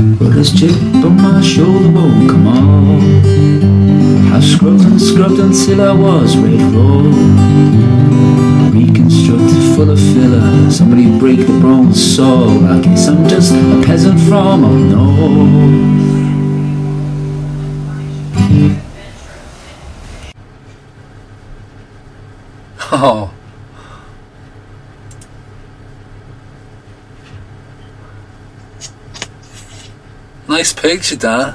But this chip on my shoulder won't come off. I scrubbed and scrubbed until I was red raw. Reconstructed full of filler. Somebody break the bronze saw. I guess I'm just a peasant from up north. Oh. Nice picture, Dan.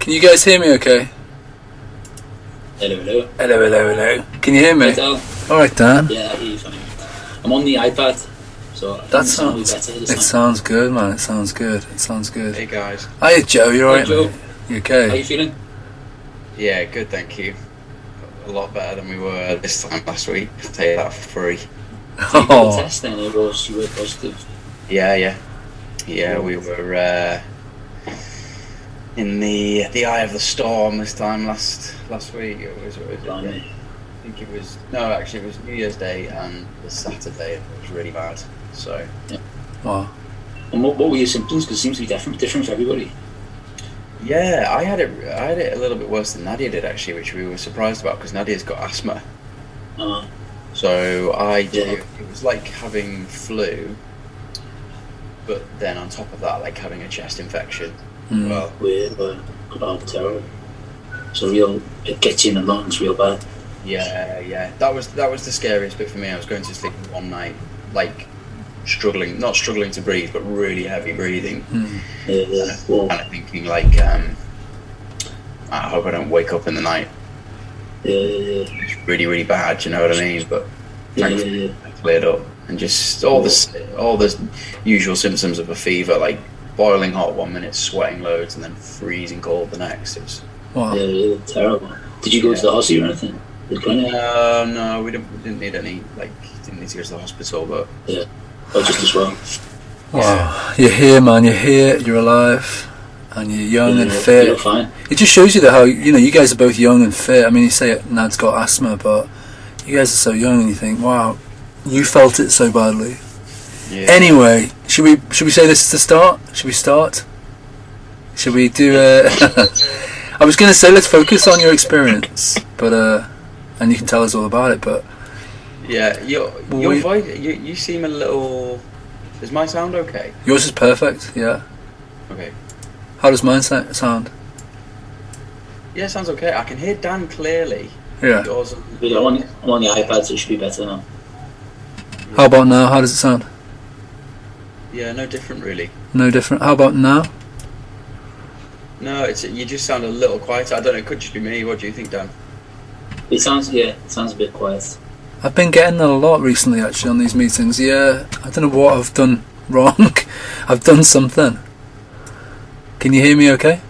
Can you guys hear me okay? Hello, hello. Hello, hello, hello. Can you hear me? Right, Al? Alright, Dan. Yeah, I hear you fine. I'm on the iPad, so That it's sounds. better this It time. sounds good, man. It sounds good. It sounds good. Hey guys. Hiya, Joe. You Hey, alright, Joe. mate? You How okay? you feeling? Yeah, good, thank you. A lot better than we were this time last week. I'll tell you that for free. You got a Oh, test then, it was, you were positive. Yeah, yeah, yeah. We were uh, in the the eye of the storm this time last last week. It was, it was Blimey. I think it was no, actually it was New Year's Day and the Saturday. It was really bad. So wow. And what, what were your symptoms? Because it seems to be different, different for everybody. yeah, I had it. I had it a little bit worse than Nadia did actually, which we were surprised about because Nadia's got asthma. Uh, So I Yeah. it, it was like having flu, but then on top of that, like having a chest infection. Mm. Well, weird, but oh, terrible. So real, it gets you in the lungs real bad. yeah, yeah. That was that was the scariest bit for me. I was going to sleep one night, like struggling, not struggling to breathe, but really heavy breathing, Mm. Yeah, yeah. Well, kind of thinking like, um, I hope I don't wake up in the night. yeah, yeah, yeah. It's really, really bad. You know what I mean? But Yeah, yeah, yeah. I cleared up, and just all the all the usual symptoms of a fever, like boiling hot one minute, sweating loads, and then freezing cold the next. It was Wow. Yeah, yeah, terrible. Did you go to the hospital or anything? The clinic? Uh, no, we didn't, we didn't need any, like, didn't need to go to the hospital, but yeah, or just as well? Wow. You're here, man. You're here. You're alive. And you're young and fit. You're fine. It just shows you that how you know you guys are both young and fit. I mean, you say Nad's got asthma, but you guys are so young, and you think, wow, you felt it so badly. yeah. Anyway, should we should we say this is the start? Should we start? Should we do a? I was going to say let's focus on your experience, but uh, and you can tell us all about it. But yeah, your, Well, your we- voice, you, you seem a little, is my sound okay? yours is perfect. Yeah. Okay. How does mine sa- sound? Yeah, sounds okay. I can hear Dan clearly. Yeah. Yours, But I'm on, I'm on the iPad, so it should be better now. How about now? How does it sound? yeah, no different really. No different. How about now? No, it's you just sound a little quieter. I don't know, it could just be me. What do you think, Dan? It sounds, yeah, it sounds a bit quiet. I've been getting that a lot recently, actually, on these meetings. Yeah, I don't know what I've done wrong. I've done something. Can you hear me? Okay.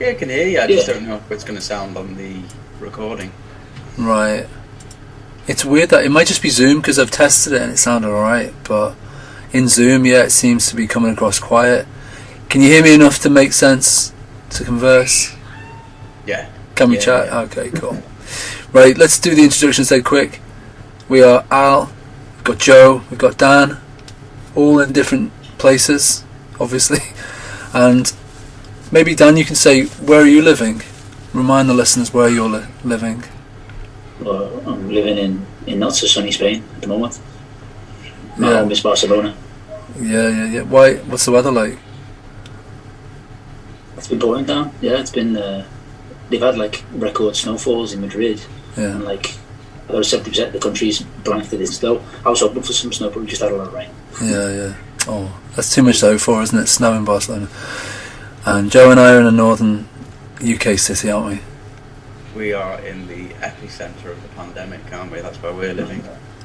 Yeah, I can hear you. I just don't know if it's going to sound on the recording. Right. It's weird that it might just be Zoom because I've tested it and it sounded alright, but in Zoom, yeah, it seems to be coming across quiet. Can you hear me enough to make sense to converse? Yeah. Can we Yeah, chat? yeah. Okay, cool. Right, let's do the introductions dead quick. We are Al, we've got Joe, we've got Dan, all in different places, obviously. And maybe Dan, you can say where are you living? Remind the listeners where you're li- living. I'm living in, in not so sunny Spain at the moment. My Yeah. home is Barcelona. Yeah, yeah, yeah. Why? What's the weather like? It's been pouring down. Yeah, it's been. Uh, they've had like record snowfalls in Madrid, Yeah. and like about seventy percent of the country's blanketed in snow. I was hoping for some snow, but we just had a lot of rain. Yeah, yeah. Oh, that's too much hope for, isn't it? Snow in Barcelona. And Joe and I are in a northern UK city, aren't we? We are in the epicenter of the pandemic, aren't we? That's where we're living.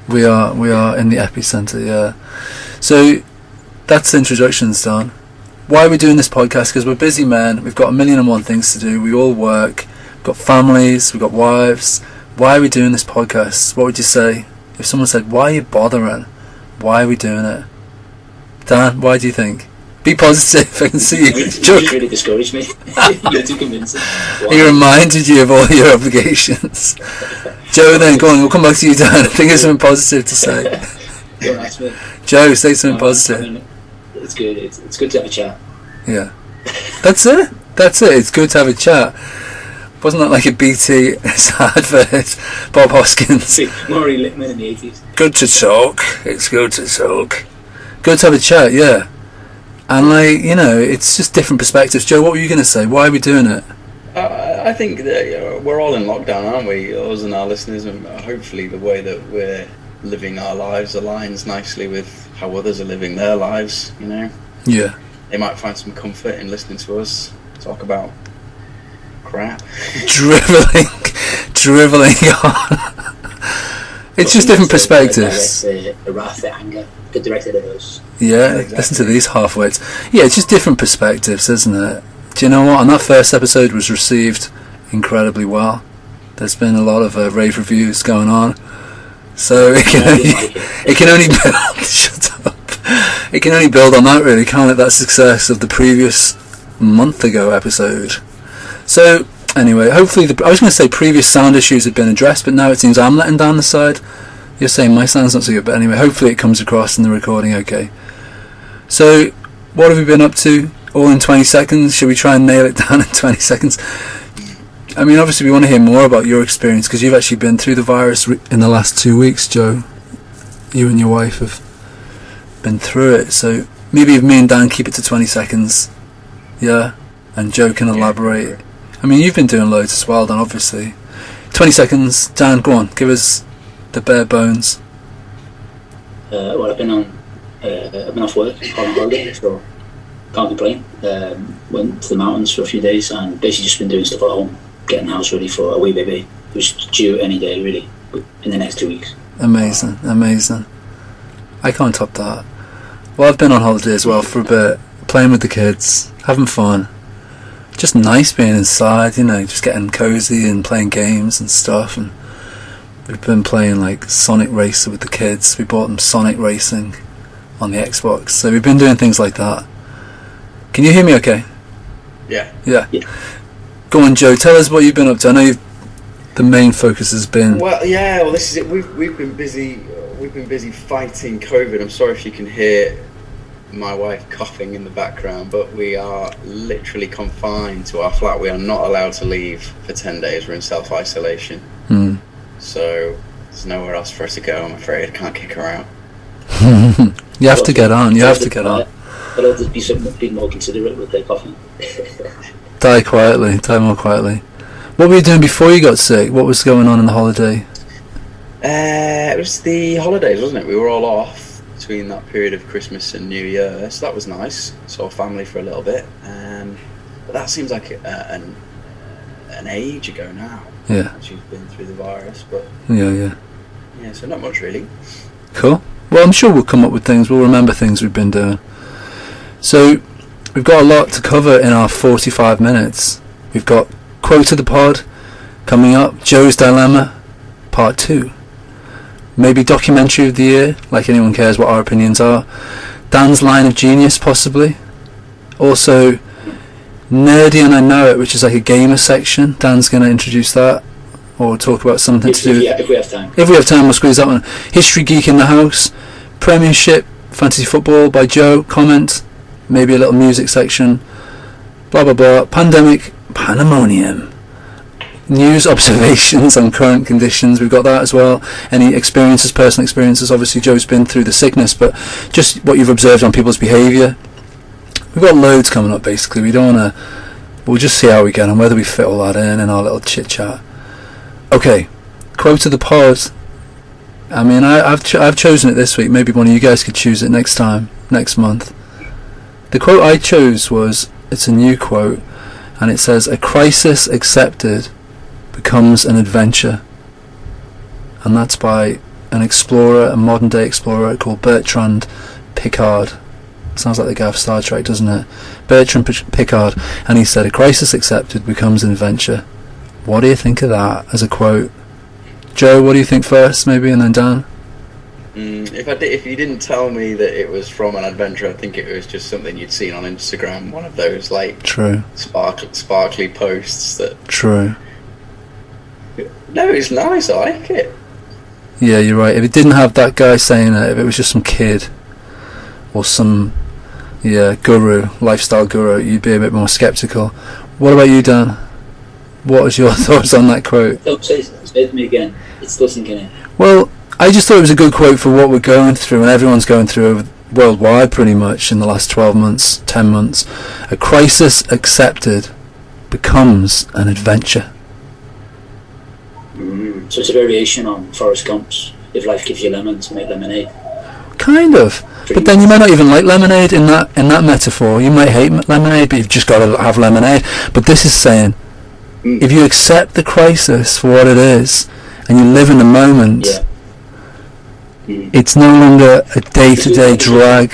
We are. We are in the epicenter. Yeah. So that's the introductions done. Why are we doing this podcast? Because we're busy men. We've got a million and one things to do. We all work. We've got families. We've got wives. Why are we doing this podcast? What would you say if someone said, "Why are you bothering? Why are we doing it?" Dan, why do you think? Be positive. I can see you. Chuck. really discouraged me. You're too convincing. He reminded you of all your obligations. Joe, then go on. We'll come back to you, Dan. I think there's something positive to say. Me. Joe, say something No, positive. I mean, it's good. It's, it's good to have a chat. Yeah. That's it. That's it. It's good to have a chat. Wasn't that like a BT advert? Bob Hoskins. See, Maureen Lipman in the eighties. Good to talk. It's good to talk. Good to have a chat, yeah. And like, you know, it's just different perspectives. Joe, what were you going to say? Why are we doing it? Uh, I think that we're all in lockdown, aren't we? Us and our listeners, and hopefully the way that we're living our lives aligns nicely with how others are living their lives. You know, Yeah. they might find some comfort in listening to us talk about crap. driveling, driveling on. It's just different perspectives. Wrath, anger, directed at us. Yeah, Exactly. listen to these halfwits. Yeah, it's just different perspectives, isn't it? Do you know what? And that first episode was received incredibly well. There's been a lot of uh, rave reviews going on, so it can only, like it. it can only build. shut up. It can only build on that, really, can't it? That success of the previous month ago episode. So anyway, hopefully, the, I was going to say previous sound issues had been addressed, but now it seems I'm letting down the side. You're saying my sound's not so good, but anyway, hopefully it comes across in the recording okay. So, what have we been up to? All in 20 seconds? Should we try and nail it down in 20 seconds? I mean, obviously, we want to hear more about your experience because you've actually been through the virus in the last two weeks, Joe. You and your wife have been through it, so maybe if me and Dan keep it to 20 seconds, yeah, and Joe can elaborate. I mean, you've been doing loads as well, Dan, obviously. 20 seconds, Dan, go on, give us the bare bones. Uh, well, I've been on. Uh, I've been off work on holiday, so can't complain. Um, went to the mountains for a few days and basically just been doing stuff at home, getting the house ready for a wee baby who's due any day, really, in the next two weeks. Amazing, amazing. I can't top that. Well, I've been on holiday as well for a bit, playing with the kids, having fun. Just nice being inside, you know, just getting cozy and playing games and stuff. And we've been playing like Sonic Racer with the kids. We bought them Sonic Racing on the Xbox, so we've been doing things like that. Can you hear me? Okay. Yeah. Yeah. Yeah. Go on, Joe. Tell us what you've been up to. I know you've, the main focus has been. Well, yeah. Well, this is it. We've we've been busy. We've been busy fighting COVID. I'm sorry if you can hear my wife coughing in the background, but we are literally confined to our flat. We are not allowed to leave for ten days. We're in self isolation, Hmm. so there's nowhere else for us to go. I'm afraid. I can't kick her out. You have to get on. You have to get on. But I'll just be, some, be more considerate with their coffee. Die quietly. Die more quietly. What were you doing before you got sick? What was going on in the holiday? Uh, it was the holidays, wasn't it? We were all off between that period of Christmas and New Year, so that was nice. Saw family for a little bit, um, but that seems like a, an an age ago now. Yeah. Been through the virus, but Yeah, yeah. yeah, so not much really. Cool. Well, I'm sure we'll come up with things. We'll remember things we've been doing. So, we've got a lot to cover in our 45 minutes. We've got quote of the pod coming up, Joe's Dilemma, part two. Maybe documentary of the year, like anyone cares what our opinions are. Dan's line of genius, possibly. Also, Nerdy and I Know It, which is like a gamer section. Dan's going to introduce that, or talk about something if, to do if, yeah, if we have time. if we have time, we'll squeeze that one. History Geek in the House, Premiership, Fantasy Football by Joe, comment, maybe a little music section, blah blah blah. Pandemic, Pandemonium. News observations on current conditions, we've got that as well. Any experiences, personal experiences, obviously Joe's been through the sickness, but just what you've observed on people's behaviour. We've got loads coming up basically, we don't want to, we'll just see how we get on, whether we fit all that in in our little chit chat. Okay, quote of the pod. I mean, I, I've ch- I've chosen it this week. Maybe one of you guys could choose it next time, next month. The quote I chose was it's a new quote, and it says, "A crisis accepted becomes an adventure," and that's by an explorer, a modern day explorer called Bertrand Piccard. Sounds like the guy of Star Trek, doesn't it? Bertrand Pic- Piccard, and he said, "A crisis accepted becomes an adventure." What do you think of that as a quote? Joe, what do you think first, maybe, and then Dan? Mm, if I did, if you didn't tell me that it was from an adventure, I think it was just something you'd seen on Instagram. One of those like True, sparkly, sparkly posts that. true. No, it's nice. I like it. Yeah, you're right. If it didn't have that guy saying it, if it was just some kid or some yeah, guru, lifestyle guru, you'd be a bit more skeptical. What about you, Dan? What was your thoughts on that quote? Oh, say, say it to me again. It's still sinking in. Well, I just thought it was a good quote for what we're going through, and everyone's going through worldwide pretty much in the last 12 months, 10 months. A crisis accepted becomes an adventure. Mm. So it's a variation on Forrest Gump's "If life gives you lemons, make lemonade." Kind of. But then you might not even like lemonade in that in that metaphor. You might hate lemonade, but you've just got to have lemonade. But this is saying, Mm. if you accept the crisis for what it is, and you live in the moment, Yeah. Mm. it's no longer a day-to-day drag.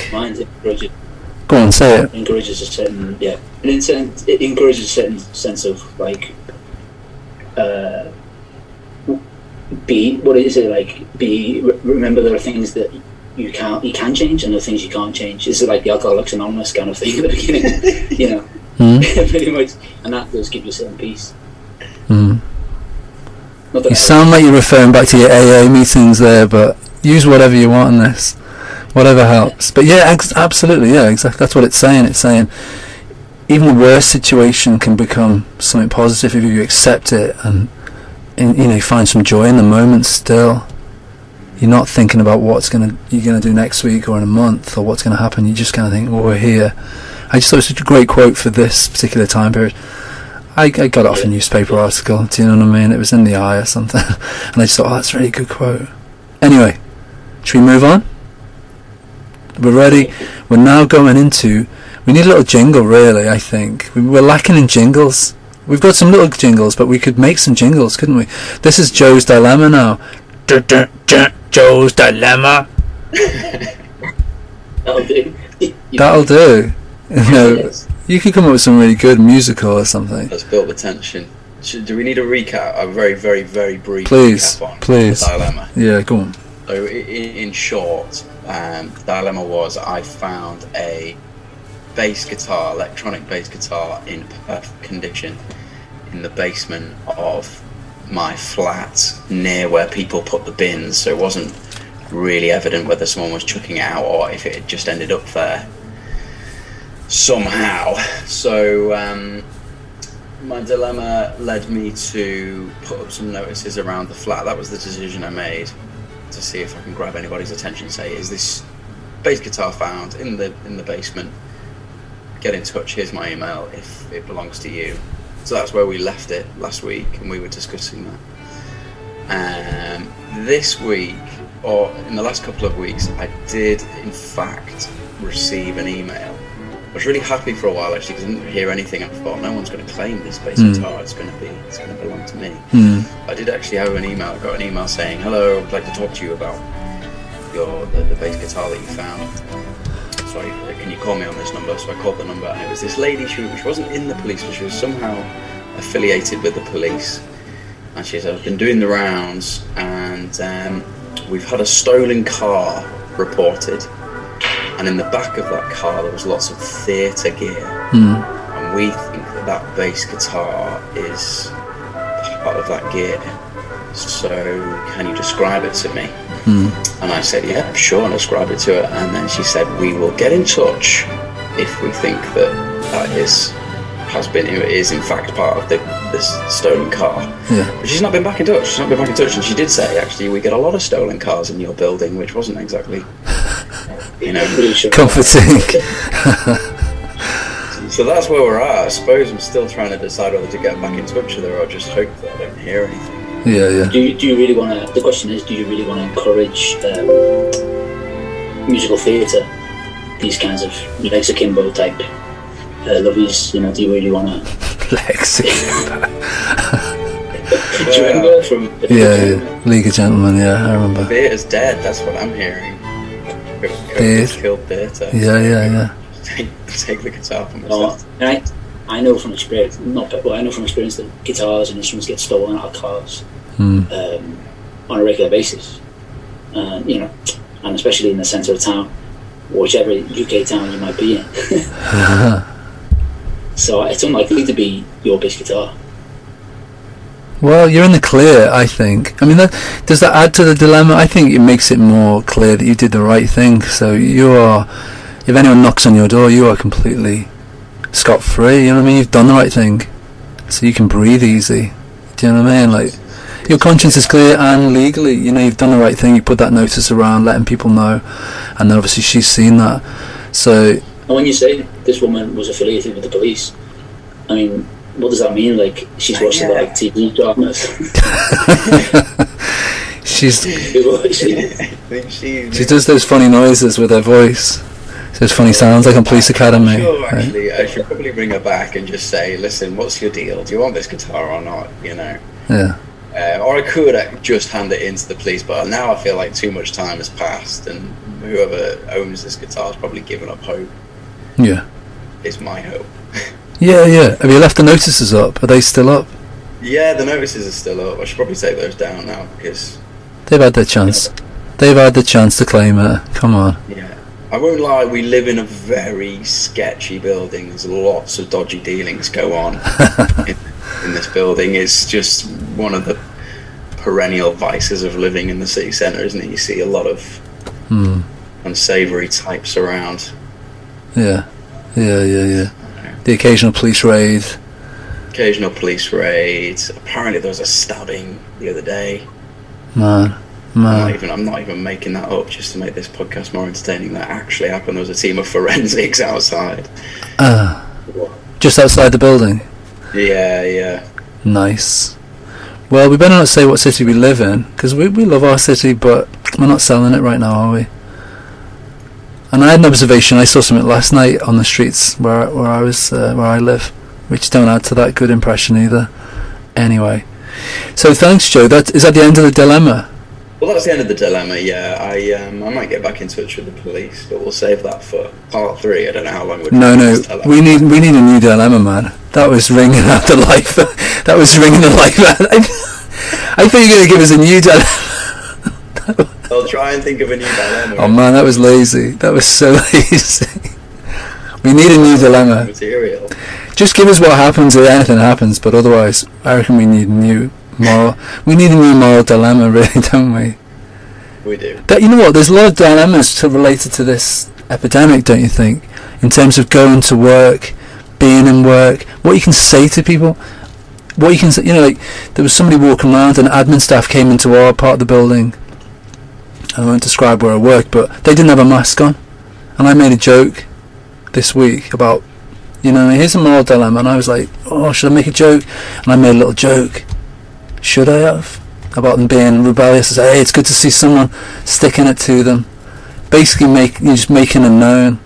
Go on, say it. encourages a certain yeah. An it encourages a certain sense of like. Uh, be what is it like? Be remember there are things that you can't you can change and there are things you can't change. Is it like the Alcoholics Anonymous kind of thing at the beginning? you know, Hmm? pretty much, and that does give you a certain peace. Hmm. You sound like you're referring back to your AA meetings there, but use whatever you want in this, whatever helps. But yeah, ex- absolutely, yeah, exactly. That's what it's saying. It's saying even the worst situation can become something positive if you accept it and, you know find some joy in the moment. Still, you're not thinking about what's gonna you're gonna do next week or in a month or what's gonna happen. You just kind of think, well, we're here. I just thought it was such a great quote for this particular time period. I, I got it off a newspaper article. Do you know what I mean? It was in the eye or something, and I just thought, oh, that's a really good quote. Anyway, should we move on? We're ready. We're now going into. We need a little jingle, really. I think we, we're lacking in jingles. We've got some little jingles, but we could make some jingles, couldn't we? This is Joe's dilemma now. Joe's dilemma. That'll do. You- That'll do. You know, you could come up with some really good musical or something. That's built the tension. Should, do we need a recap? A very, very, very brief Please, recap on please. the dilemma. Yeah, go on. So, i- i- in short, um, dilemma was I found a bass guitar, electronic bass guitar, in perfect condition in the basement of my flat near where people put the bins. So it wasn't really evident whether someone was chucking it out or if it had just ended up there somehow. So um, my dilemma led me to put up some notices around the flat. That was the decision I made to see if I can grab anybody's attention. Say, is this bass guitar found in the in the basement? Get in touch. Here's my email if it belongs to you. So that's where we left it last week, and we were discussing that. Um, this week, or in the last couple of weeks, I did in fact receive an email. I was really happy for a while actually because I didn't hear anything. I thought no one's going to claim this bass Mm. guitar. It's going to be, it's going to belong to me. Hmm. I did actually have an email. I got an email saying, "Hello, I'd like to talk to you about your the, the bass guitar that you found." Can you call me on this number? So I called the number, and it was this lady. She, she wasn't in the police, but she was somehow affiliated with the police. And she said, "I've been doing the rounds, and um, we've had a stolen car reported. And in the back of that car, there was lots of theatre gear." Hmm. and we think that that bass guitar is part of that gear. So can you describe it to me? Hmm. And I said, yeah, sure, And I'll describe it to her. And then she said, we will get in touch if we think that that is has been is in fact part of the this stolen car. Yeah. But she's not been back in touch. She's not been back in touch, and she did say actually we get a lot of stolen cars in your building, which wasn't exactly, you know, Comforting. So that's where we're at. I suppose I'm still trying to decide whether to get back in touch with her or just hope that I don't hear anything. Yeah, yeah. Do you, do you really want to? The question is, do you really want to encourage um, musical theatre? These kinds of legs akimbo type uh, lovies. You know, do you really want to? Lexi. Do you remember from? the Yeah, yeah. League of Gentlemen, yeah, I remember. Theatre's dead. That's what I'm hearing. Beard. Killed theatre. Yeah, yeah, yeah. Take, take the guitar from Oh, myself. and I, I know from experience, not well, I know from experience that guitars and instruments get stolen out of cars Hmm. um, on a regular basis. Uh, you know, and especially in the centre of town, whichever UK town you might be in. so it's unlikely to be your bass guitar. Well, you're in the clear, I think. I mean, that, does that add to the dilemma? I think it makes it more clear that you did the right thing. So you are if anyone knocks on your door, you are completely scot free. You know what I mean? You've done the right thing, so you can breathe easy. Do you know what I mean? Like your conscience is clear and legally, you know, you've done the right thing. You put that notice around, letting people know, and then obviously she's seen that. So And when you say this woman was affiliated with the police, I mean, what does that mean? Like she's watched a lot of like, TV dramas. she's She- I she. she does those funny noises with her voice. Those funny sounds like on Police Academy. Sure, right? actually, I should probably bring her back and just say, listen, what's your deal? Do you want this guitar or not? You know. Yeah. Uh, or I could just hand it into the police, but now I feel like too much time has passed, and whoever owns this guitar has probably given up hope. Yeah. It's my hope. Yeah, yeah. Have you left the notices up? Are they still up? Yeah, the notices are still up. I should probably take those down now because, They've had their chance. They've had the chance to claim it. Come on. yeah, I won't lie. We live in a very sketchy building. There's lots of dodgy dealings go on in, in this building. It's just one of the perennial vices of living in the city centre, isn't it? You see a lot of Hmm. unsavoury types around. Yeah. Yeah, yeah, yeah. The occasional police raid. Occasional police raids. Apparently, there was a stabbing the other day. Man. I'm not even I'm not even making that up just to make this podcast more entertaining. That actually happened. There was a team of forensics outside. Ah. Just outside the building. Yeah, yeah. Nice. Well, we better not say what city we live in, because we, we love our city, but we're not selling it right now, are we? And I had an observation. I saw something last night on the streets where where I was uh, where I live, which don't add to that good impression either. Anyway, so thanks, Joe. That is that the end of the dilemma. Well, that's the end of the dilemma. Yeah, I um, I might get back in touch with the police, but we'll save that for part three. I don't know how long. We're No, no, we need we need a new dilemma, man. That was ringing out the life. that was ringing the life out. I, I thought you were going to give us a new dilemma. I'll try and think of a new dilemma. Oh man, that was lazy. That was so lazy. we need a new dilemma. Material. Just give us what happens if anything happens, but otherwise, I reckon we need a new moral. We need a new moral dilemma, really, don't we? We do. That you know what? There's a lot of dilemmas to related to this epidemic, don't you think? In terms of going to work, being in work, what you can say to people, what you can say. You know, like there was somebody walking around, and admin staff came into our part of the building. I won't describe where I work, but they didn't have a mask on, and I made a joke this week about. You know, here's a moral dilemma, and I was like, "Oh, should I make a joke?" And I made a little joke. Should I have? about them being rebellious. Say, hey, it's good to see someone sticking it to them. Basically, make just making them known,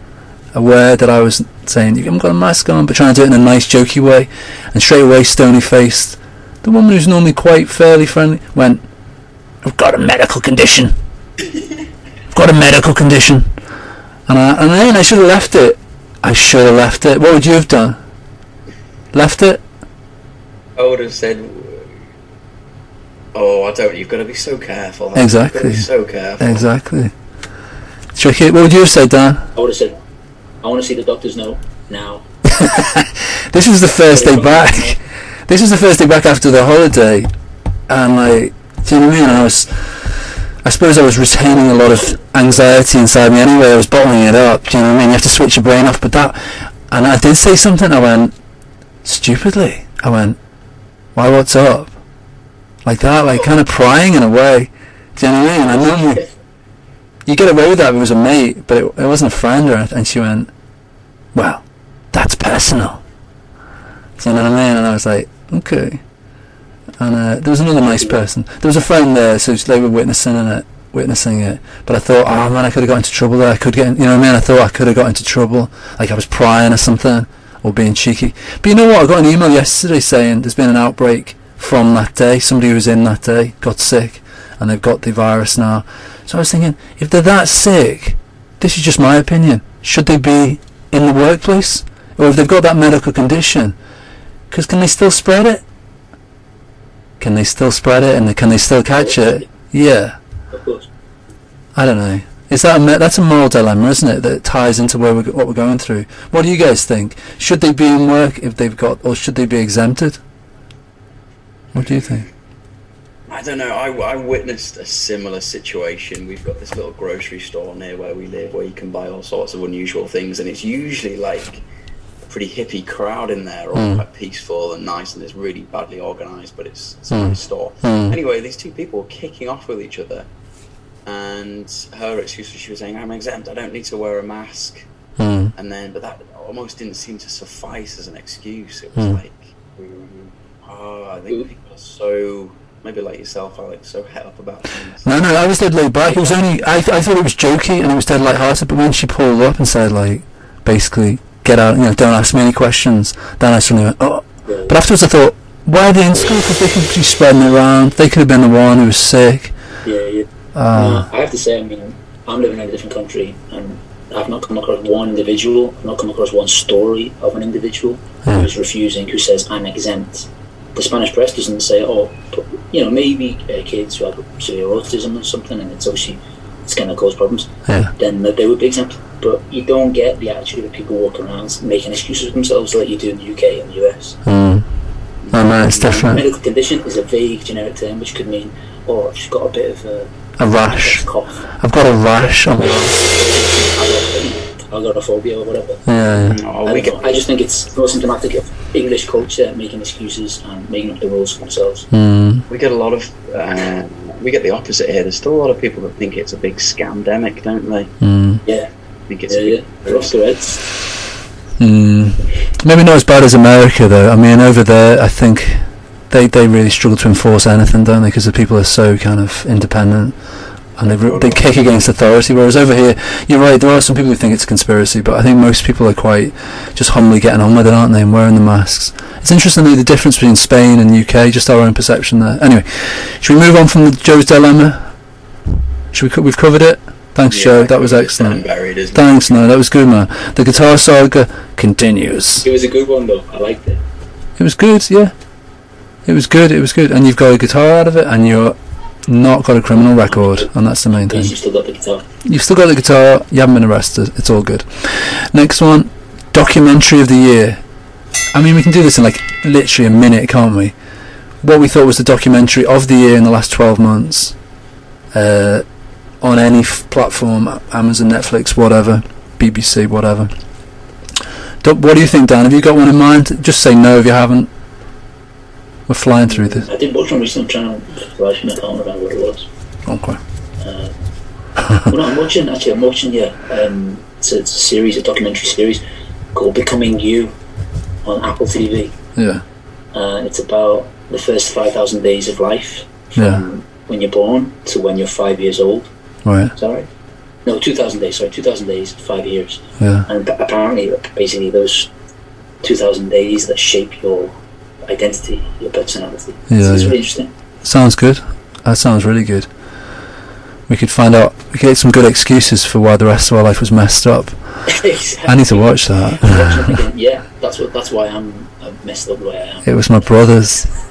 aware that I was saying you haven't got a mask on, but trying to do it in a nice, jokey way. And straight away, stony faced, the woman who's normally quite fairly friendly went, "I've got a medical condition. I've got a medical condition." And I and then I should have left it. I should have left it. What would you have done? Left it? I would have said, "Oh, I don't. You've got to be so careful. You've got to Exactly. be so careful." Exactly. Tricky. What would you have said, Dan? I would have said, I want to see the doctors know now. This was the first day back. This was the first day back after the holiday, and like, do you know what I mean? I was, I suppose I was retaining a lot of anxiety inside me anyway. I was bottling it up. Do you know what I mean? You have to switch your brain off. But that, and I did say something. I went stupidly. I went, "Why? What's up?" Like that, like kind of prying in a way. Do you know what I mean? I normally, you get away with that if it was a mate, but it, it wasn't a friend or anything. And she went, "Well, that's personal." Do you know what I mean? And I was like, okay. And uh, there was another nice person. There was a friend there, so they were witnessing it, witnessing it. But I thought, oh man, I could have got into trouble there. I could get, in, you know what I mean? I thought I could have got into trouble, like I was prying or something, or being cheeky. But you know what? I got an email yesterday saying there's been an outbreak from that day. Somebody who was in that day got sick, and they've got the virus now. So I was thinking, if they're that sick, this is just my opinion. Should they be in the workplace, or if they've got that medical condition? Because can they still spread it? Can they still spread it, and can they still catch it? Yeah, Of course. I don't know. Is that a that's a moral dilemma, isn't it? That ties into where we're, what we're going through. What do you guys think? Should they be in work if they've got, or should they be exempted? What do you think? I don't know. I, I witnessed a similar situation. We've got this little grocery store near where we live where you can buy all sorts of unusual things, and it's usually like a pretty hippie crowd in there, all Mm. quite peaceful and nice, and it's really badly organized, but it's, it's Mm. a nice store. Mm. Anyway, these two people were kicking off with each other, and her excuse was she was saying, I'm exempt, I don't need to wear a mask. Mm. And then, but that almost didn't seem to suffice as an excuse. It was Hmm. like, oh, I think people are so, maybe like yourself, Alex, so het up about things. No, no, I was dead laid back. It was only I, I thought it was jokey and it was dead light-hearted. But when she pulled up and said like, basically, get out, you know, don't ask me any questions, then I suddenly went, oh. Yeah. But afterwards, I thought, why are they in school? Because they could be spreading it around. They could have been the one who was sick. yeah, yeah. Uh, I have to say, I mean, I'm living in a different country, and I've not come across one individual. I've not come across one story of an individual Hmm. who's refusing, who says I'm exempt. The Spanish press doesn't say, oh, but, you know, maybe uh, kids who have severe autism or something, and it's obviously it's going to cause problems. yeah. Then they would be exempt. But you don't get the attitude of people walking around making excuses for themselves like you do in the UK and the US. Mm. Oh man, it's different. Medical condition is a vague generic term which could mean, oh, she's got a bit of a A rash. cough. I've got a rash on my arm. agoraphobia or whatever. Yeah, yeah. Oh, I, we don't get, know, I just think it's more symptomatic of English culture making excuses and making up the rules for themselves. Mm. we get a lot of, uh, we get the opposite here. There's still a lot of people that think it's a big scamdemic, don't they? Mm. Yeah, think it's yeah, a yeah. They're off the reds. Mm. Maybe not as bad as America, though. I mean, over there, I think they they really struggle to enforce anything, don't they? Because the people are so kind of independent and they they kick against authority. Whereas over here, you're right. There are some people who think it's a conspiracy, but I think most people are quite just humbly getting on with it, aren't they? And wearing the masks. It's interesting the difference between Spain and UK. Just our own perception there. Anyway, should we move on from the Joe's dilemma? Should we? We've covered it. Thanks, Yeah, Joe. That was excellent. Buried, isn't it? Thanks, no, that was good, man. The guitar saga continues. It was a good one though. I liked it. It was good, yeah. It was good, it was good. And you've got a guitar out of it, and you're not got a criminal record, and that's the main thing. you still got the guitar. You've still got the guitar, you haven't been arrested, it's all good. Next one, documentary of the year. I mean, we can do this in like literally a minute, can't we? What we thought was the documentary of the year in the last 12 months. Uh, on any f- platform, Amazon, Netflix, whatever, BBC, whatever. Do- what do you think, Dan? Have you got one in mind? Just say no if you haven't. We're flying through this. I did watch one recently. I'm trying to flash. I can't remember what it was. Okay. Uh, well, no, I'm watching. Actually, I'm watching. Yeah, um, it's, a, it's a series, a documentary series called "Becoming You" on Apple TV. Yeah. and it's about the first 5,000 days of life from Yeah. when you're born to when you're five years old. Right. Is that right? No, 2,000 days, sorry, 2,000 days, five years. Yeah. And apparently, basically, those 2,000 days that shape your identity, your personality. Yeah, so it's yeah. really interesting. Sounds good. That sounds really good. We could find out. We could get some good excuses for why the rest of our life was messed up. exactly. I need to watch that. I'm watching it thinking, yeah, that's what. That's why I'm, I'm messed up the way I am. It was my brothers.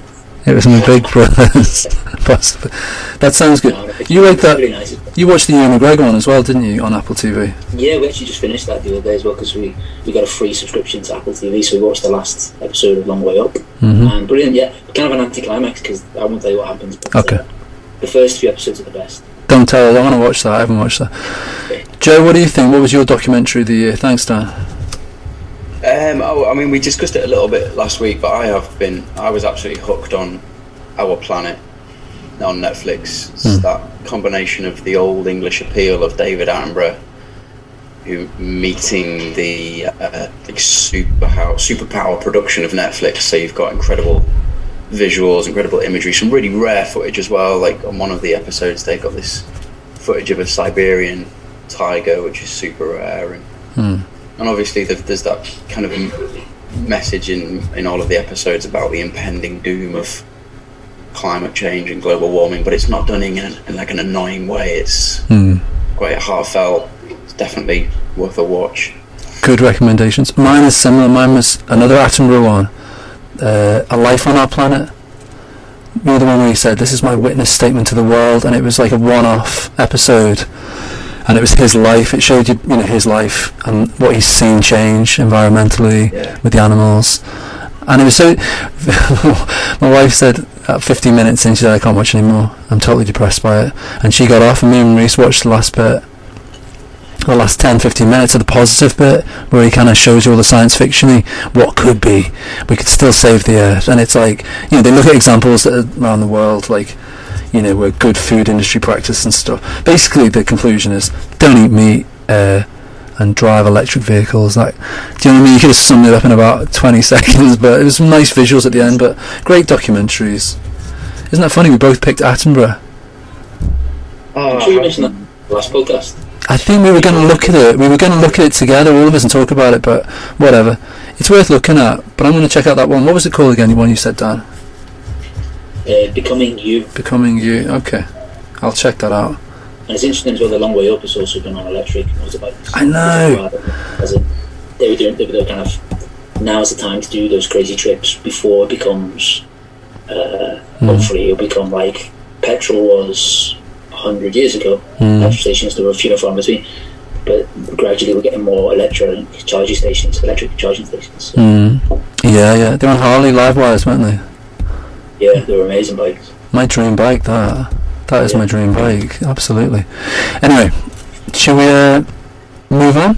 It was my big brothers. Possibly. That sounds good. You like that? Nice. You watched the Ewan McGregor one as well, didn't you, on Apple TV? Yeah, we actually just finished that the other day as well because we, we got a free subscription to Apple TV, so we watched the last episode of Long Way Up. hmm And brilliant, yeah. Kind of an anticlimax because I won't tell you what happens. But, Okay. uh, the first few episodes are the best. Don't tell. Us. I want to watch that. I haven't watched that. Joe, what do you think? What was your documentary of the year? Thanks, Dan. Um, oh, I mean, we discussed it a little bit last week, but I have been, I was absolutely hooked on Our Planet on Netflix. Hmm. that combination of the old English appeal of David Attenborough, who meeting the uh, like super superpower production of Netflix. So you've got incredible visuals, incredible imagery, some really rare footage as well. Like on one of the episodes, they've got this footage of a Siberian tiger, which is super rare, and Hmm. And obviously there's, that kind of message in in all of the episodes about the impending doom of climate change and global warming, but it's not done in, an, in like an annoying way. It's Hmm. quite heartfelt. It's definitely worth a watch. Good recommendations. Mine is similar. Mine was another Attenborough one. Uh, a life on our planet. You know the one where he said, "This is my witness statement to the world," and it was like a one-off episode, and it was his life. It showed you, you know, his life and what he's seen change environmentally Yeah. with the animals. And it was so. my wife said at 15 minutes in, she said, I can't watch anymore. I'm totally depressed by it. And she got off, and me and Reese watched the last bit. The last 10 15 minutes of the positive bit, where he kind of shows you all the science fiction what could be. We could still save the earth. And it's like, you know, they look at examples that are around the world, like, you know, where good food industry practice and stuff. Basically, the conclusion is don't eat meat. Uh, and drive electric vehicles. Like, do you know what I mean? You could have summed it up in about 20 seconds, but it was some nice visuals at the end. But great documentaries. Isn't that funny? We both picked Attenborough. I'm Oh, sure you mentioned that last podcast. I think we were going to look at it. We were going to look at it together, all of us, and talk about it. But whatever, it's worth looking at. But I'm going to check out that one. What was it called again? The one you said, Dan? Uh, becoming you. Becoming You. Okay, I'll check that out. And it's interesting as well, the long way up has also been on electric motorbikes. I know. As a, they were doing, they were kind of, now's the time to do those crazy trips before it becomes, uh, Hmm. hopefully it'll become like petrol was 100 years ago. Mm. Petrol stations, there were few and far between. But gradually we're getting more electric charging stations, electric charging stations. Mm. Yeah, yeah. They're on Harley Livewires, weren't they? Yeah, they were amazing bikes. My dream bike, that. That is my dream bike, absolutely. Anyway, shall we uh, move on?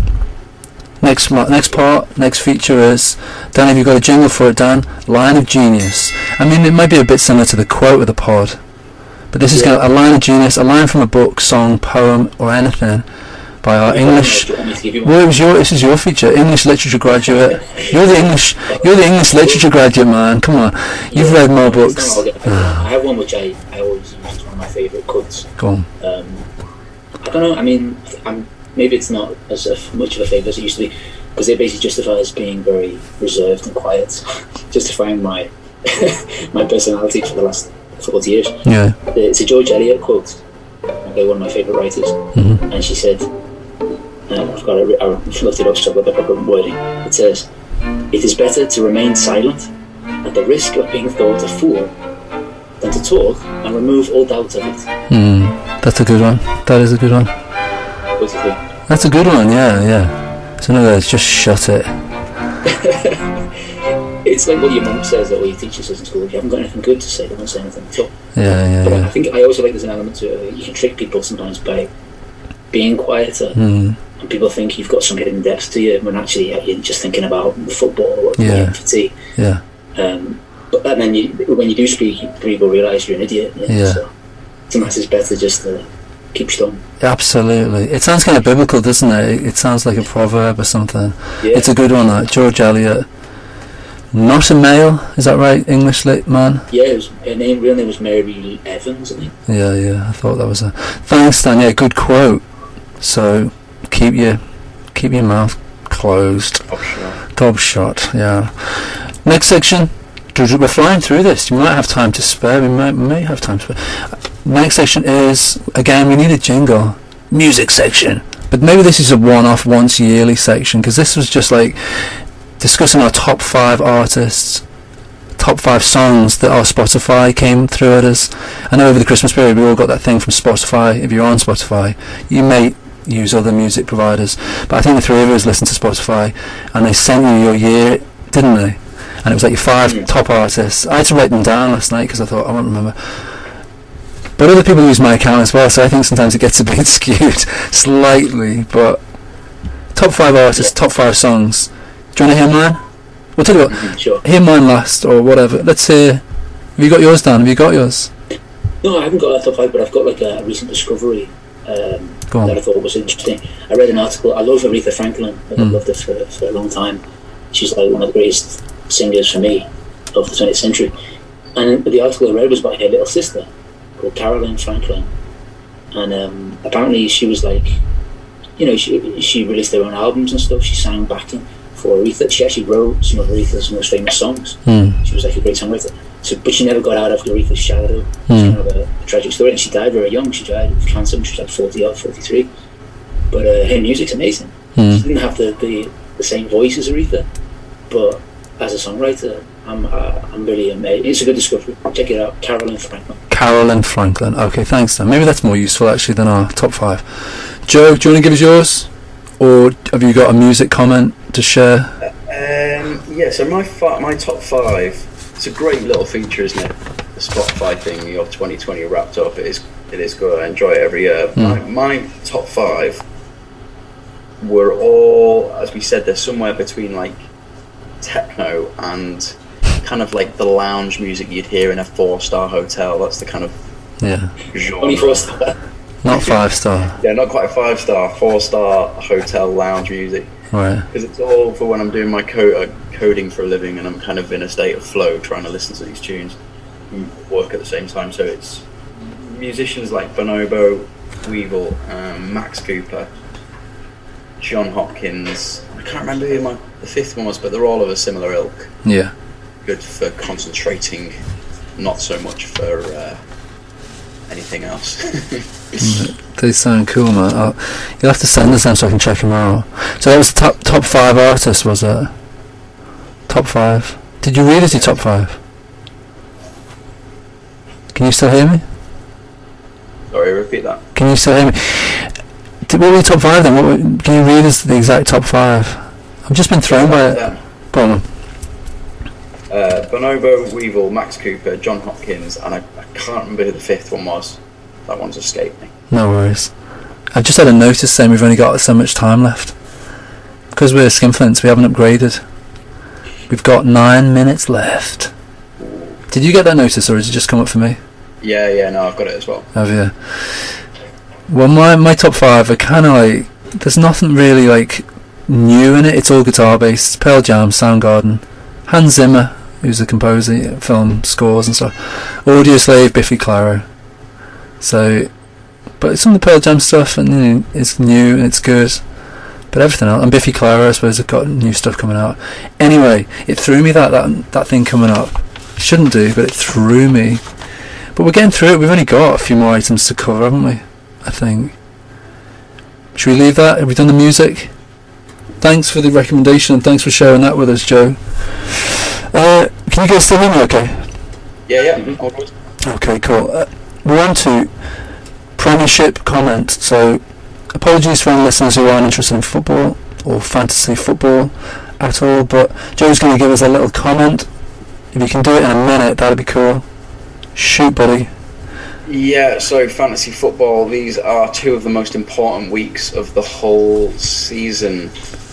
Next, next part, next feature is Dan. Have you got a jingle for it, Dan? Line of genius. I mean, it might be a bit similar to the quote of the pod, but this is going to a line of genius, a line from a book, song, poem, or anything by our English. Do you want me to give you one? Well, was your. This is your feature, English literature graduate. You're the English. You're the English literature graduate, man. Come on, you've Yeah, read more books. I'll get a favourite. I have one which I, I always use. It's one of my favourite quotes. Go on. Um, I don't know. I mean, I'm, maybe it's not as much of a favourite as it used to be because it basically justifies being very reserved and quiet, justifying my my personality for the last forty years. Yeah. It's a George Eliot quote. Okay, one of my favourite writers, Mhm. and she said, "I've got it. I've looked it up, so I've got the proper wording." It says, "It is better to remain silent at the risk of being thought a fool." Than to talk and remove all doubt of it. Hmm, that's a good one. That is a good one. What do you think? That's a good one. Yeah, yeah. So in other words, just shut it. It's like what your mum says or your teacher says in school. If you haven't got anything good to say, don't say anything at all. Yeah, yeah, But I think I also like there's an element to it. You can trick people sometimes by being quieter, Hmm. And people think you've got some hidden depth to you when actually you're just thinking about the football or Yeah. yeah. tea. Yeah. Um, but and then you, when you do speak, people realise you're an idiot. know, Yeah. So sometimes it's better just to keep stum. Absolutely. It sounds kind of biblical, doesn't it? It, it sounds like a proverb or something. Yeah. It's a good one. That George Eliot. Not a male, is that right? English lit man. yeah. It was, her name, real name was Mary Evans. I think. Yeah, yeah. I thought that was a. Thanks, Dan. Yeah, good quote. So keep your keep your mouth closed. optional. Gob shot, yeah. Next section. We're flying through this. You might have time to spare. We might, may have time to spare. Next section is again. We need a jingle. Music section. But maybe this is a one-off, once yearly section because this was just like discussing our top five artists, top five songs that our Spotify came through at us. I know over the Christmas period we all got that thing from Spotify. If you're on Spotify, you may use other music providers, but I think the three of us listened to Spotify and they sent you your year, didn't they? And it was like your five top artists. I had to write them down last night because I thought I won't remember. But other people use my account as well, so I think sometimes it gets a bit skewed slightly. But top five artists, top five songs. Do you want to hear mine? We'll tell you what. Mhm, Sure. Hear mine last, or whatever. Let's hear. Have you got yours, Dan? Have you got yours? No, I haven't got a top five, but I've got like a recent discovery um, that I thought was interesting. I read an article. I love Aretha Franklin. I've Mm. loved her for, for a long time. She's like one of the greatest singers for me of the 20th century. And the article I read was about her little sister called Carolyn Franklin. And um, apparently she was like, you know, she, she released her own albums and stuff. She sang backing for Aretha. She actually wrote some of Aretha's most famous songs. Hmm. She was like a great songwriter. So, but she never got out of Aretha's shadow. It's Hmm. kind of a, a tragic story. And she died very young. She died of cancer when she was like 40 or 43. But uh, her music's amazing. Hmm. She didn't have the, the, the same voice as Aretha, but as a songwriter, I'm uh, I'm really amazed. It's a good discovery. Check it out, Carolyn Franklin. Carolyn Franklin. Okay, thanks, Dan. Maybe that's more useful actually than our top five. Joe, do you want to give us yours, or have you got a music comment to share? Um, yeah, so my fi- my top five. It's a great little feature, isn't it? The Spotify thing, your 2020 wrapped up. It is it is good. I enjoy it every year. Hmm. My, my top five were all, as we said, they're somewhere between like techno and kind of like the lounge music you'd hear in a four star hotel. That's the kind of Yeah, genre. Only for us. not five star. Yeah, not quite five star, four star hotel lounge music. Right. Because it's all for when I'm doing my co- uh, coding for a living and I'm kind of in a state of flow trying to listen to these tunes and work at the same time. So it's musicians like Bonobo, Weval, um, Max Cooper, Jon Hopkins. I can't remember who my, the fifth one was, but they're all of a similar ilk. Yeah. Good for concentrating, not so much for uh, anything else. They sound cool, man. I'll, you'll have to send us them so I can check them out. So that was the top top five artists, was it? Top five. Did you read it? Your top five. Can you still hear me? Sorry, repeat that. Can you still hear me? Did, what were your top five then? What were, can you read us the exact top five? I've just been thrown by it. Go on. Uh, Bonobo, Weval, Max Cooper, Jon Hopkins, and I, I can't remember who the fifth one was. That one's escaped me. No worries. I've just had a notice saying we've only got so much time left. Because we're skinflints, we haven't upgraded. We've got nine minutes left. Did you get that notice or has it just come up for me? Yeah, yeah, no, I've got it as well. Have you? Well, my, my top five are kind of like. There's nothing really like new in it. It's all guitar based. Pearl Jam, Soundgarden, Hans Zimmer, who's the composer, film scores and stuff. Audioslave, Biffy Clyro. So, but some of the Pearl Jam stuff and you know, it's new and it's good. But everything else, and Biffy Clyro, I suppose, have got new stuff coming out. Anyway, it threw me that that that thing coming up. Shouldn't do, but it threw me. But we're getting through it. We've only got a few more items to cover, haven't we? I think. Should we leave that? Have we done the music? Thanks for the recommendation and thanks for sharing that with us, Joe. Uh, can you guys still hear me okay? Yeah, yeah. good. Okay, cool. Uh, we're on to Premiership comment. So, apologies for any listeners who aren't interested in football or fantasy football at all, but Joe's going to give us a little comment. If you can do it in a minute, that'd be cool. Shoot, buddy. Yeah, so fantasy football, these are two of the most important weeks of the whole season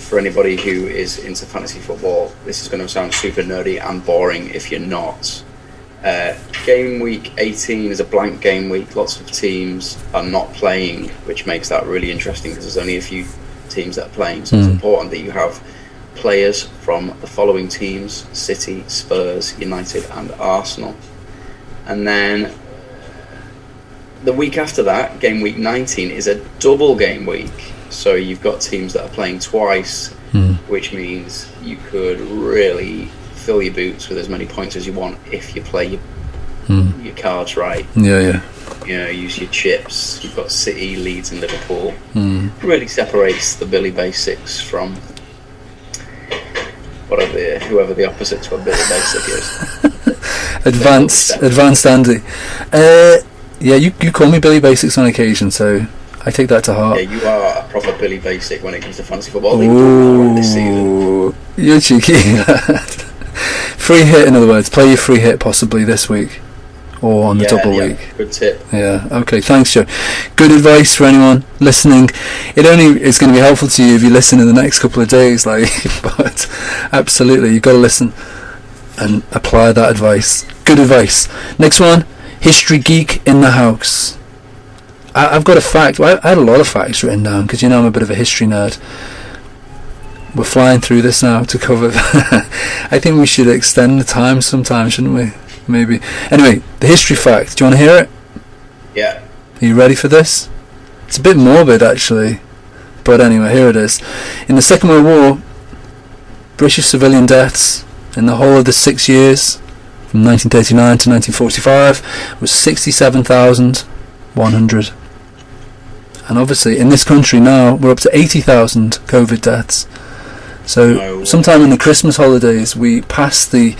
for anybody who is into fantasy football. This is going to sound super nerdy and boring if you're not. Uh, game week 18 is a blank game week. Lots of teams are not playing, which makes that really interesting because there's only a few teams that are playing. So it's Mm. important that you have players from the following teams City, Spurs, United, and Arsenal. And then the week after that, game week 19, is a double game week. So you've got teams that are playing twice, Hmm. which means you could really fill your boots with as many points as you want if you play your, Hmm. your cards right. Yeah, yeah. You know, use your chips. You've got City, Leeds, and Liverpool. Hmm. Really separates the Billy Basics from whatever the, whoever the opposite to a Billy Basic is. Advanced, advanced Andy. Uh, yeah, you, you call me Billy Basics on occasion, so I take that to heart. Yeah, you are a proper Billy Basic when it comes to fantasy football. I think you've done well this season. Ooh, you're cheeky. free hit, in other words. Play your free hit possibly this week or on the Yeah, double yeah, week. Good tip. Yeah. Okay. Thanks, Joe. Good advice for anyone listening. It only is going to be helpful to you if you listen in the next couple of days. Like, but absolutely, you've got to listen and apply that advice. Good advice. Next one. History geek in the house. I, I've got a fact. Well, I, I had a lot of facts written down because you know I'm a bit of a history nerd. We're flying through this now to cover. I think we should extend the time sometime, shouldn't we? Maybe. Anyway, the history fact. Do you want to hear it? Yeah. Are you ready for this? It's a bit morbid, actually. But anyway, here it is. In the Second World War, British civilian deaths in the whole of the six years, from 1939 to 1945, was 67,100. And obviously, in this country now, we're up to 80,000 COVID deaths. So, No sometime in the Christmas holidays, we pass the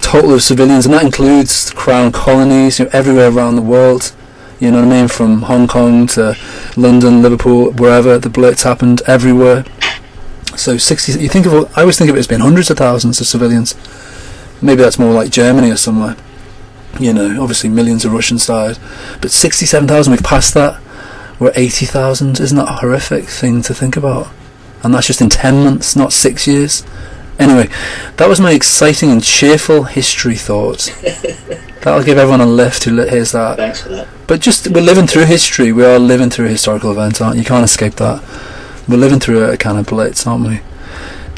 total of civilians, and that includes crown colonies, you know, everywhere around the world. You know what I mean? From Hong Kong to London, Liverpool, wherever the Blitz happened, everywhere. So 60. You think of. I always think of it as being hundreds of thousands of civilians. Maybe that's more like Germany or somewhere. You know, obviously millions of Russians died, but 67,000. We've passed that. We're 80,000. Isn't that a horrific thing to think about? And that's just in 10 months, not six years. Anyway, that was my exciting and cheerful history thoughts. That'll give everyone a lift who hears that. Thanks for that. But just we're living through history. We are living through historical events, aren't you? You can't escape that. We're living through a kind of blitz, aren't we?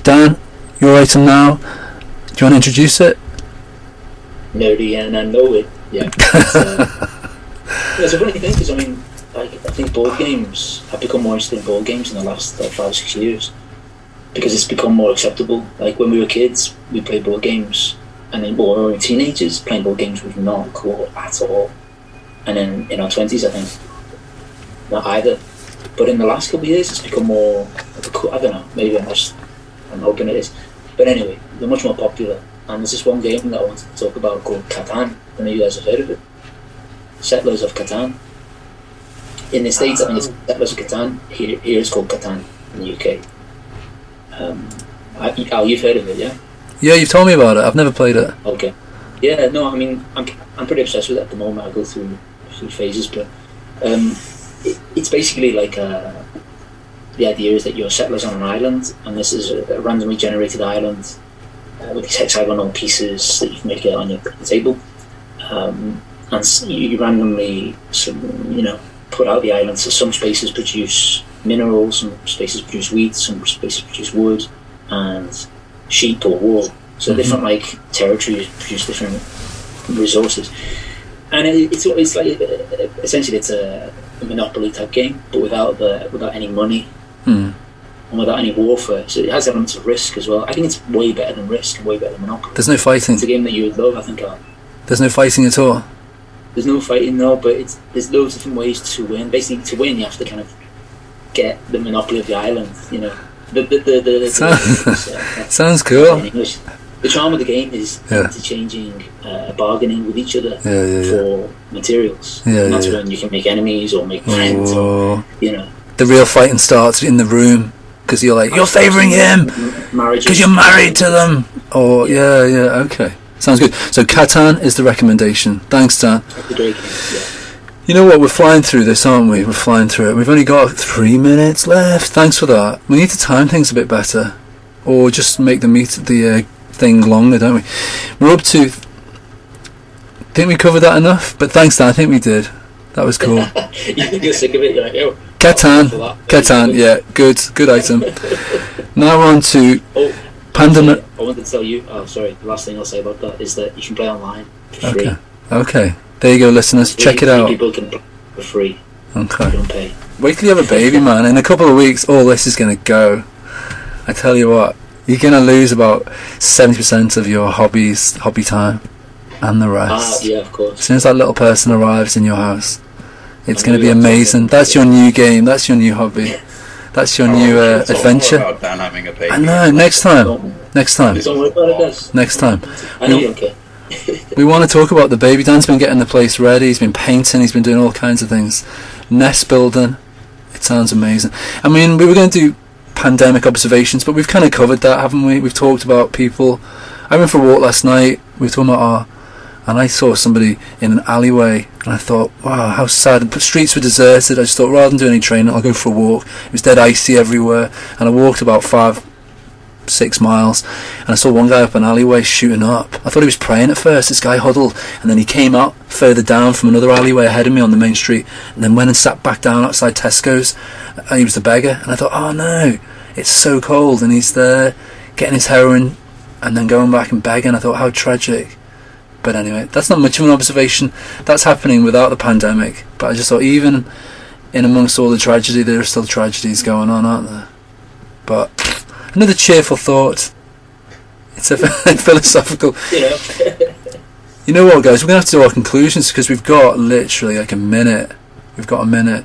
Dan, your item now. Do you want to introduce it? nerdy and I know it. Yeah. It's, uh, it's a funny thing because I mean, like, I think board games have become more interested in board games in the last like, five or six years because it's become more acceptable. Like when we were kids, we played board games, and then when we were teenagers, playing board games was not cool at all. And then in our twenties, I think not either. But in the last couple of years, it's become more. I don't know. Maybe I'm just. I'm hoping it is. But anyway, they're much more popular. And there's this one game that I wanted to talk about called Catan. I know you guys have heard of it. Settlers of Catan. In the States, I think it's Settlers of Catan. Here, here it's called Catan in the UK. Um, I, oh, you've heard of it, yeah? Yeah, you've told me about it. I've never played it. Okay. Yeah, no, I mean, I'm, I'm pretty obsessed with it at the moment. I go through, through phases, but um, it, it's basically like a, the idea is that you're settlers on an island, and this is a, a randomly generated island uh, with these hexagonal pieces that you can make it on your table. Um, and you, you randomly, some, you know, put out the island. So some spaces produce minerals, some spaces produce wheat, some spaces produce wood, and sheep or wool. So different like territories produce different resources, and it, it's it's like essentially it's a, a monopoly type game, but without the without any money Hmm. and without any warfare. So it has elements of risk as well. I think it's way better than risk way better than monopoly. There's no fighting. It's a game that you would love. I think. There's no fighting at all. There's no fighting no, but it's there's loads of different ways to win. Basically, to win, you have to kind of get the monopoly of the island. You know, the the the, the, the, So- uh, Sounds cool. The charm of the game is Yeah. interchanging, uh, bargaining with each other Yeah, yeah, for materials. Yeah, and that's yeah, yeah. when you can make enemies or make friends. Or, you know, the real fighting starts in the room because you're like you're favouring him because you're married to them. Or yeah, yeah, okay. Sounds good. So Catan is the recommendation. Thanks, Dan. The great game. Yeah. You know what? We're flying through this, aren't we? We're flying through it. We've only got three minutes left. Thanks for that. We need to time things a bit better, or just make the meet the uh, thing longer, don't we? We're up to. Think we covered that enough? But thanks, Dan. I think we did. That was cool. you think you're sick of it? You're like, oh, Catan. Catan. Yeah, good, good item. Now we're on to Oh, Pandemic. I wanted to tell you. Oh, sorry. The last thing I'll say about that is that you can play online for free. Okay. Okay. There you go, listeners. Check it out. People can play for free. Okay. Don't pay. Wait till you have a baby, man. In a couple of weeks, all this is going to go. I tell you what, you're going to lose about 70% of your hobbies, hobby time, and the rest. Ah, yeah, of course. As soon as that little person arrives in your house, it's going to be amazing. That's your new game. That's your new hobby. That's your Oh, new uh, talk adventure. About Dan having a baby. I know. Next time. Next time. don't worry about it, guys. Next time. I know you don't care. We want to talk about the baby. Dan's been getting the place ready. He's been painting. He's been doing all kinds of things. Nest building. It sounds amazing. I mean, we were going to do pandemic observations, but we've kind of covered that, haven't we? We've talked about people. I went for a walk last night. We were talking about our, and I saw somebody in an alleyway, and I thought, wow, how sad. The streets were deserted. I just thought, rather than do any training, I'll go for a walk. It was dead icy everywhere, and I walked about five, six miles, and I saw one guy up an alleyway shooting up. I thought he was praying at first. This guy huddled, and then he came out further down from another alleyway ahead of me on the main street, and then went and sat back down outside Tesco's. And he was the beggar, and I thought, oh no, it's so cold, and he's there getting his heroin, and then going back and begging. I thought, how tragic. But anyway, that's not much of an observation. That's happening without the pandemic. But I just thought, even in amongst all the tragedy, there are still tragedies going on, aren't there? But another cheerful thought. It's a philosophical. You know. You know what, guys? We're gonna have to do our conclusions because we've got literally like a minute. We've got a minute.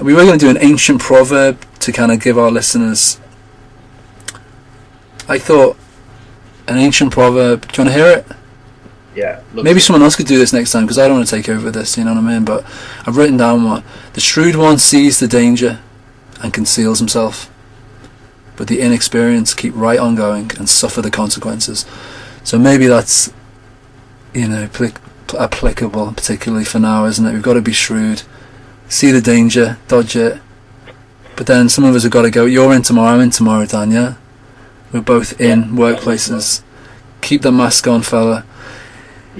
We were going to do an ancient proverb to kind of give our listeners. I thought an ancient proverb. Do you want to hear it? Yeah. Maybe someone else could do this next time because I don't want to take over this. You know what I mean? But I've written down what The shrewd one sees the danger and conceals himself. but the inexperienced keep right on going and suffer the consequences. So maybe that's, you know, applic- applicable, particularly for now, isn't it? We've got to be shrewd, see the danger, dodge it. But then some of us have got to go. You're in tomorrow. I'm in tomorrow, Dan. Yeah, we're both in Yeah. workplaces. Keep the mask on, fella.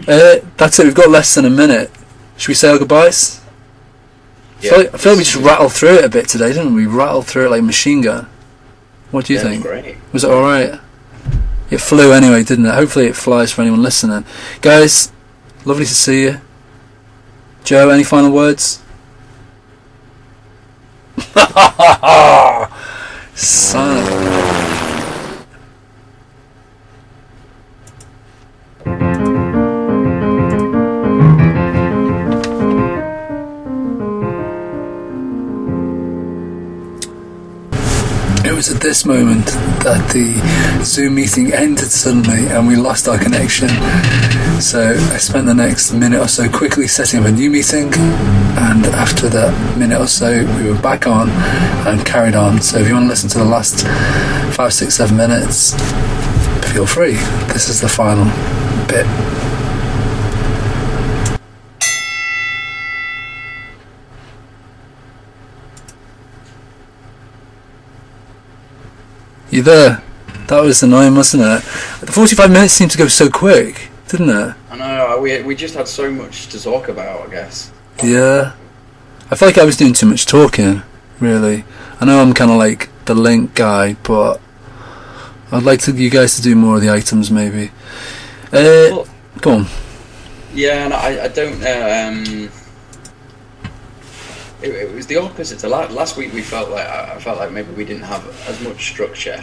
Uh, that's it. We've got less than a minute. Should we say our goodbyes? I, feel like, I feel like we just rattled through it a bit today, didn't we? We rattled through it like a machine gun. What do you Yeah, think? Great. Was it alright? It flew anyway, didn't it? Hopefully it flies for anyone listening. Guys, lovely to see you. Joe, any final words? Son was at this moment that the Zoom meeting ended suddenly and we lost our connection. So I spent the next minute or so quickly setting up a new meeting, and after that minute or so, we were back on and carried on. So if you want to listen to the last five, six, seven minutes, feel free. This is the final bit. You there? That was annoying, wasn't it? The 45 minutes seemed to go so quick, didn't it? I know. We we just had so much to talk about. I guess. Yeah. I feel like I was doing too much talking, really. I know I'm kind of like the link guy, but I'd like to, you guys to do more of the items, maybe. Uh, Well, go on. Yeah, and I, I don't. Uh, um, it, it was the opposite. To la- last week, we felt like I I felt like maybe we didn't have as much structure,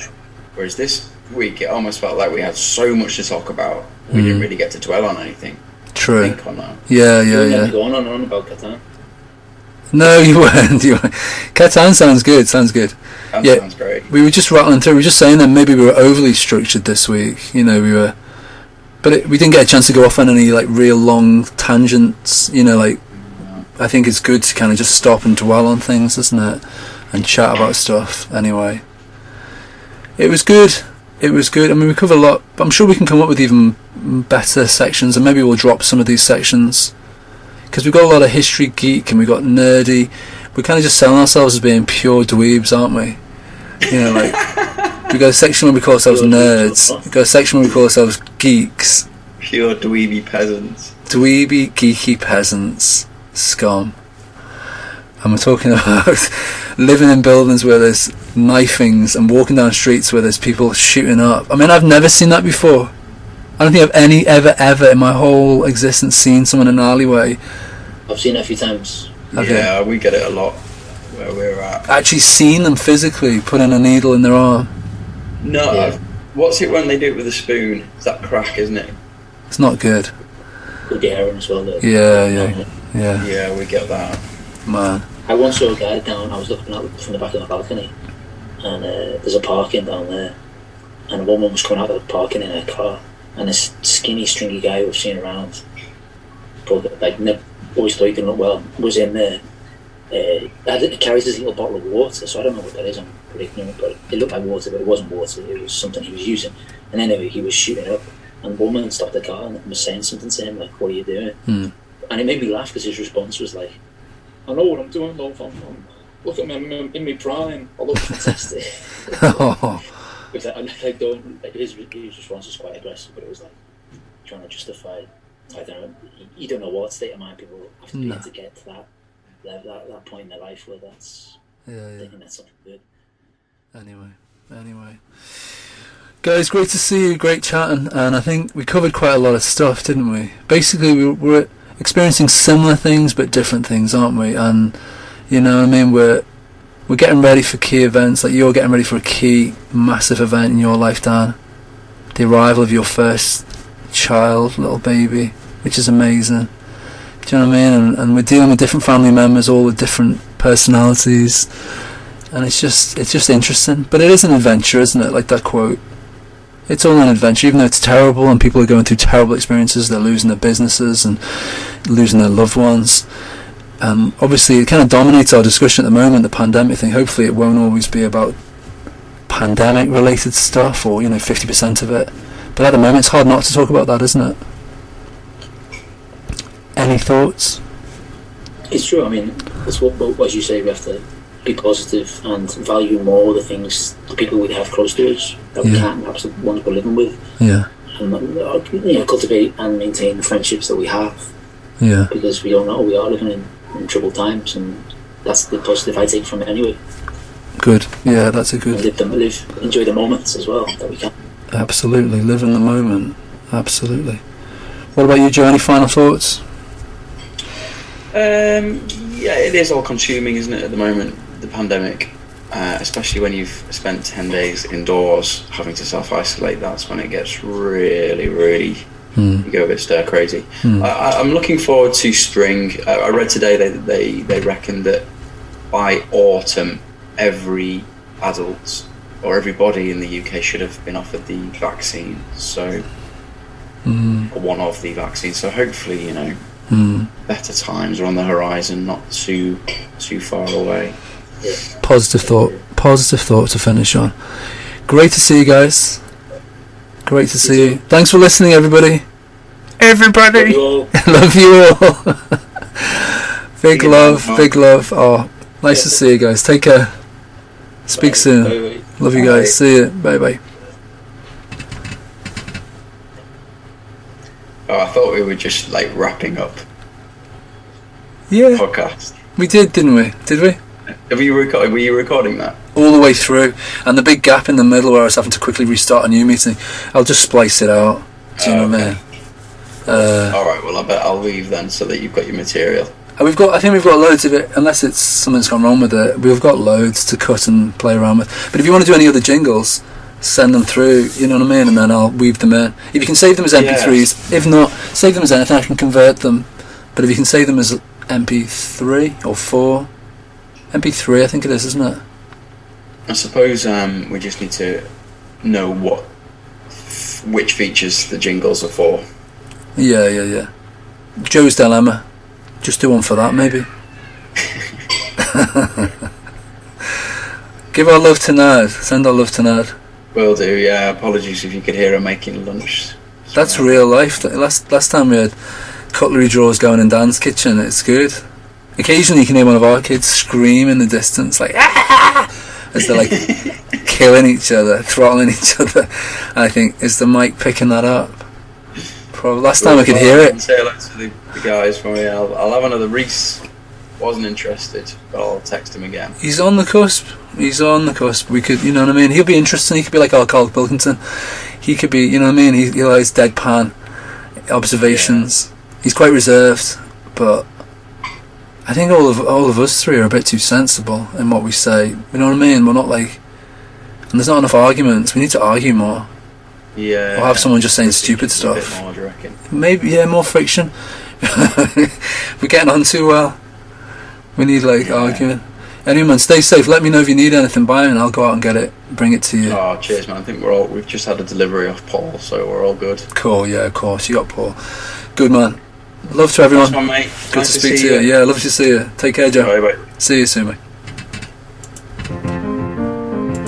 whereas this week it almost felt like we had so much to talk about. We didn't Mm. really get to dwell on anything. True. Think on that. Yeah, yeah, were meant to yeah. be going on and on about Catan. No, you weren't. You weren't. Catan sounds good. Sounds good. That Yeah. sounds great. We were just rattling through. We were just saying that maybe we were overly structured this week. You know, we were, but it, we didn't get a chance to go off on any like real long tangents. You know, like I think it's good to kind of just stop and dwell on things, isn't it? And chat about stuff. Anyway, it was good. It was good. I mean, we covered a lot. But I'm sure we can come up with even better sections, and maybe we'll drop some of these sections because we've got a lot of history geek and we've got nerdy. We're kind of just selling ourselves as being pure dweebs, aren't we? You know, like we got a section where we call ourselves Pure nerds. We got a section where we call ourselves geeks, Pure dweeby peasants. dweeby, geeky peasants, scum. And we're talking about living in buildings where there's knifings and walking down streets where there's people shooting up. I mean, I've never seen that before. I don't think I've any ever ever in my whole existence seen someone in an alleyway I've seen it a few times. Okay. Yeah, we get it a lot where we're at. actually seen them physically putting a needle in their arm. No, Yeah. What's it when they do it with a spoon? It's that crack, isn't it? It's not good. Could be heroin as well. Though. Yeah, yeah, yeah, Yeah, we get that. man. I once saw a guy down. I was looking out from the back of the balcony, and uh, there's a parking down there, and a woman was coming out of the parking in her car, and this skinny, stringy guy we've seen around, but like never always thought he didn't look well, was in there. Uh, had, he carries this little bottle of water, so I don't know what that is. I'm pretty ignorant, but it looked like water, but it wasn't water. It was something he was using. And anyway, he was shooting up, and the woman stopped the car and was saying something to him like, "What are you doing?" Hmm. And it made me laugh because his response was like, I know what I'm doing, love. I'm, I'm, look at me, I'm in, my prime. I look fantastic. Oh, was like, I'm like, don't, like his, his response was quite aggressive, but it was like trying to justify. I don't know. You, don't know what state of mind people have to No. in to get to that, that, that, that point in their life where that's yeah, yeah. thinking that's something good. Anyway, anyway. Guys, great to see you, great chatting, and I think we covered quite a lot of stuff, didn't we? Basically, we we're experiencing similar things but different things, aren't we? And you know, I mean, we're we're getting ready for key events. Like you're getting ready for a key, massive event in your life, Dan. The arrival of your first child, little baby, which is amazing. Do you know what I mean? And, and we're dealing with different family members, all with different personalities and it's just it's just interesting. But it is an adventure, isn't it? Like that quote. It's all an adventure, even though it's terrible and people are going through terrible experiences. They're losing their businesses and losing their loved ones. Um, obviously, it kind of dominates our discussion at the moment. The pandemic thing. Hopefully, it won't always be about pandemic related stuff, or you know, fifty percent of it. But at the moment, it's hard not to talk about that, isn't it? Any thoughts? It's true. I mean, that's what, what as you say, we have to be positive and value more the things, the people we have close to us that we can't, perhaps the ones we're living with, Yeah, and uh, you know, cultivate and maintain the friendships that we have yeah, because we don't know we are living in, in troubled times, and that's the positive I take from it anyway. good. Yeah, that's a And good. live them, live, enjoy the moments as well that we can. Absolutely, live in the moment. Absolutely. What about you, Joe? Any final thoughts? Um, yeah, it is all consuming, isn't it, at the moment, the pandemic? Uh, especially when you've spent 10 days indoors having to self isolate, that's when it gets really, really, Hmm. you go a bit stir crazy. Hmm. I, I'm looking forward to spring. I, I read today that they, they reckon that by autumn, every adult or everybody in the UK should have been offered the vaccine. So, or one of the vaccines. So hopefully, you know, Hmm. better times are on the horizon, not too too far away. Positive thought. Positive thought to finish on. Great to see you guys. Great to see you. Thanks for listening, everybody. Everybody. You all, love you all. big you, love, man. big love. Oh, nice to see you guys. Take care. Speak soon. Bye, bye. Love you guys. See you. Bye bye. Oh, I thought we were just like wrapping up Yeah, podcast. we did, didn't we? Did we? Have you recorded? Were you recording that? All the way through, and the big gap in the middle where I was having to quickly restart a new meeting. I'll just splice it out. Do you know what I Oh, mean? Uh, All right. Well, I bet I'll leave then, so that you've got your material. And we've got, I think we've got loads of it, unless it's something's gone wrong with it. We've got loads to cut and play around with. But if you want to do any other jingles, send them through. You know what I mean? And then I'll weave them in. If you can save them as MP3s, if not, save them as anything. I can convert them. But if you can save them as MP3 or four, MP3, I think it is, isn't it? I suppose um, we just need to know what which features the jingles are for. Yeah, yeah, yeah. Joe's dilemma. Just do one for that, maybe. Give our love to Nad. Send our love to Nad. Will do. Yeah. Apologies if you could hear her making lunch. That's real life. Last last time we had cutlery drawers going in Dan's kitchen. It's good. Occasionally you can hear one of our kids scream in the distance, like ah! as they're like killing each other, throttling each other. And I think is the mic picking that up? Probably. Last time I could hear it. Say hello to the, the guys for me. I'll, I'll have another. Reese wasn't interested, but I'll text him again. He's on the cusp. He's on the cusp. We could, you know what I mean. He'll be interesting. He could be like our Carl Pilkington. He could be, you know what I mean. He, he'll have his deadpan observations. He's quite reserved, but I think all of all of us three are a bit too sensible in what we say. You know what I mean? We're not like, and there's not enough arguments. We need to argue more. Yeah. Or have someone just saying stupid stuff. more, do you reckon? Maybe yeah, more friction. We're getting on too well. We need like Yeah. arguing. Anyway, man, stay safe. Let me know if you need anything. And I'll go out and get it. Bring it to you. Oh, cheers, man. I think we're all. We've just had a delivery off Paul, so we're all good. Cool. Yeah, of course. You got Paul. Good man. Love to everyone. Nice one, mate. Good nice to speak see to you. Yeah, love to see you. Take care, Joe. Bye, bye. See you soon, mate.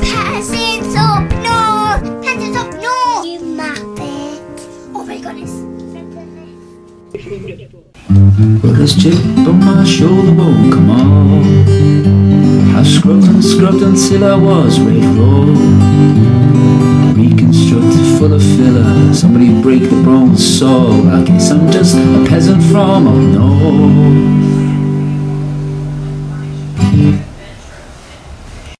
Peasants up north! Peasants up north! You muppet! Oh my goodness. But this chip on my shoulder won't come off. I scrubbed and scrubbed until I was red raw. Full of filler. Somebody break the bronze saw. I guess I'm just a peasant from up north.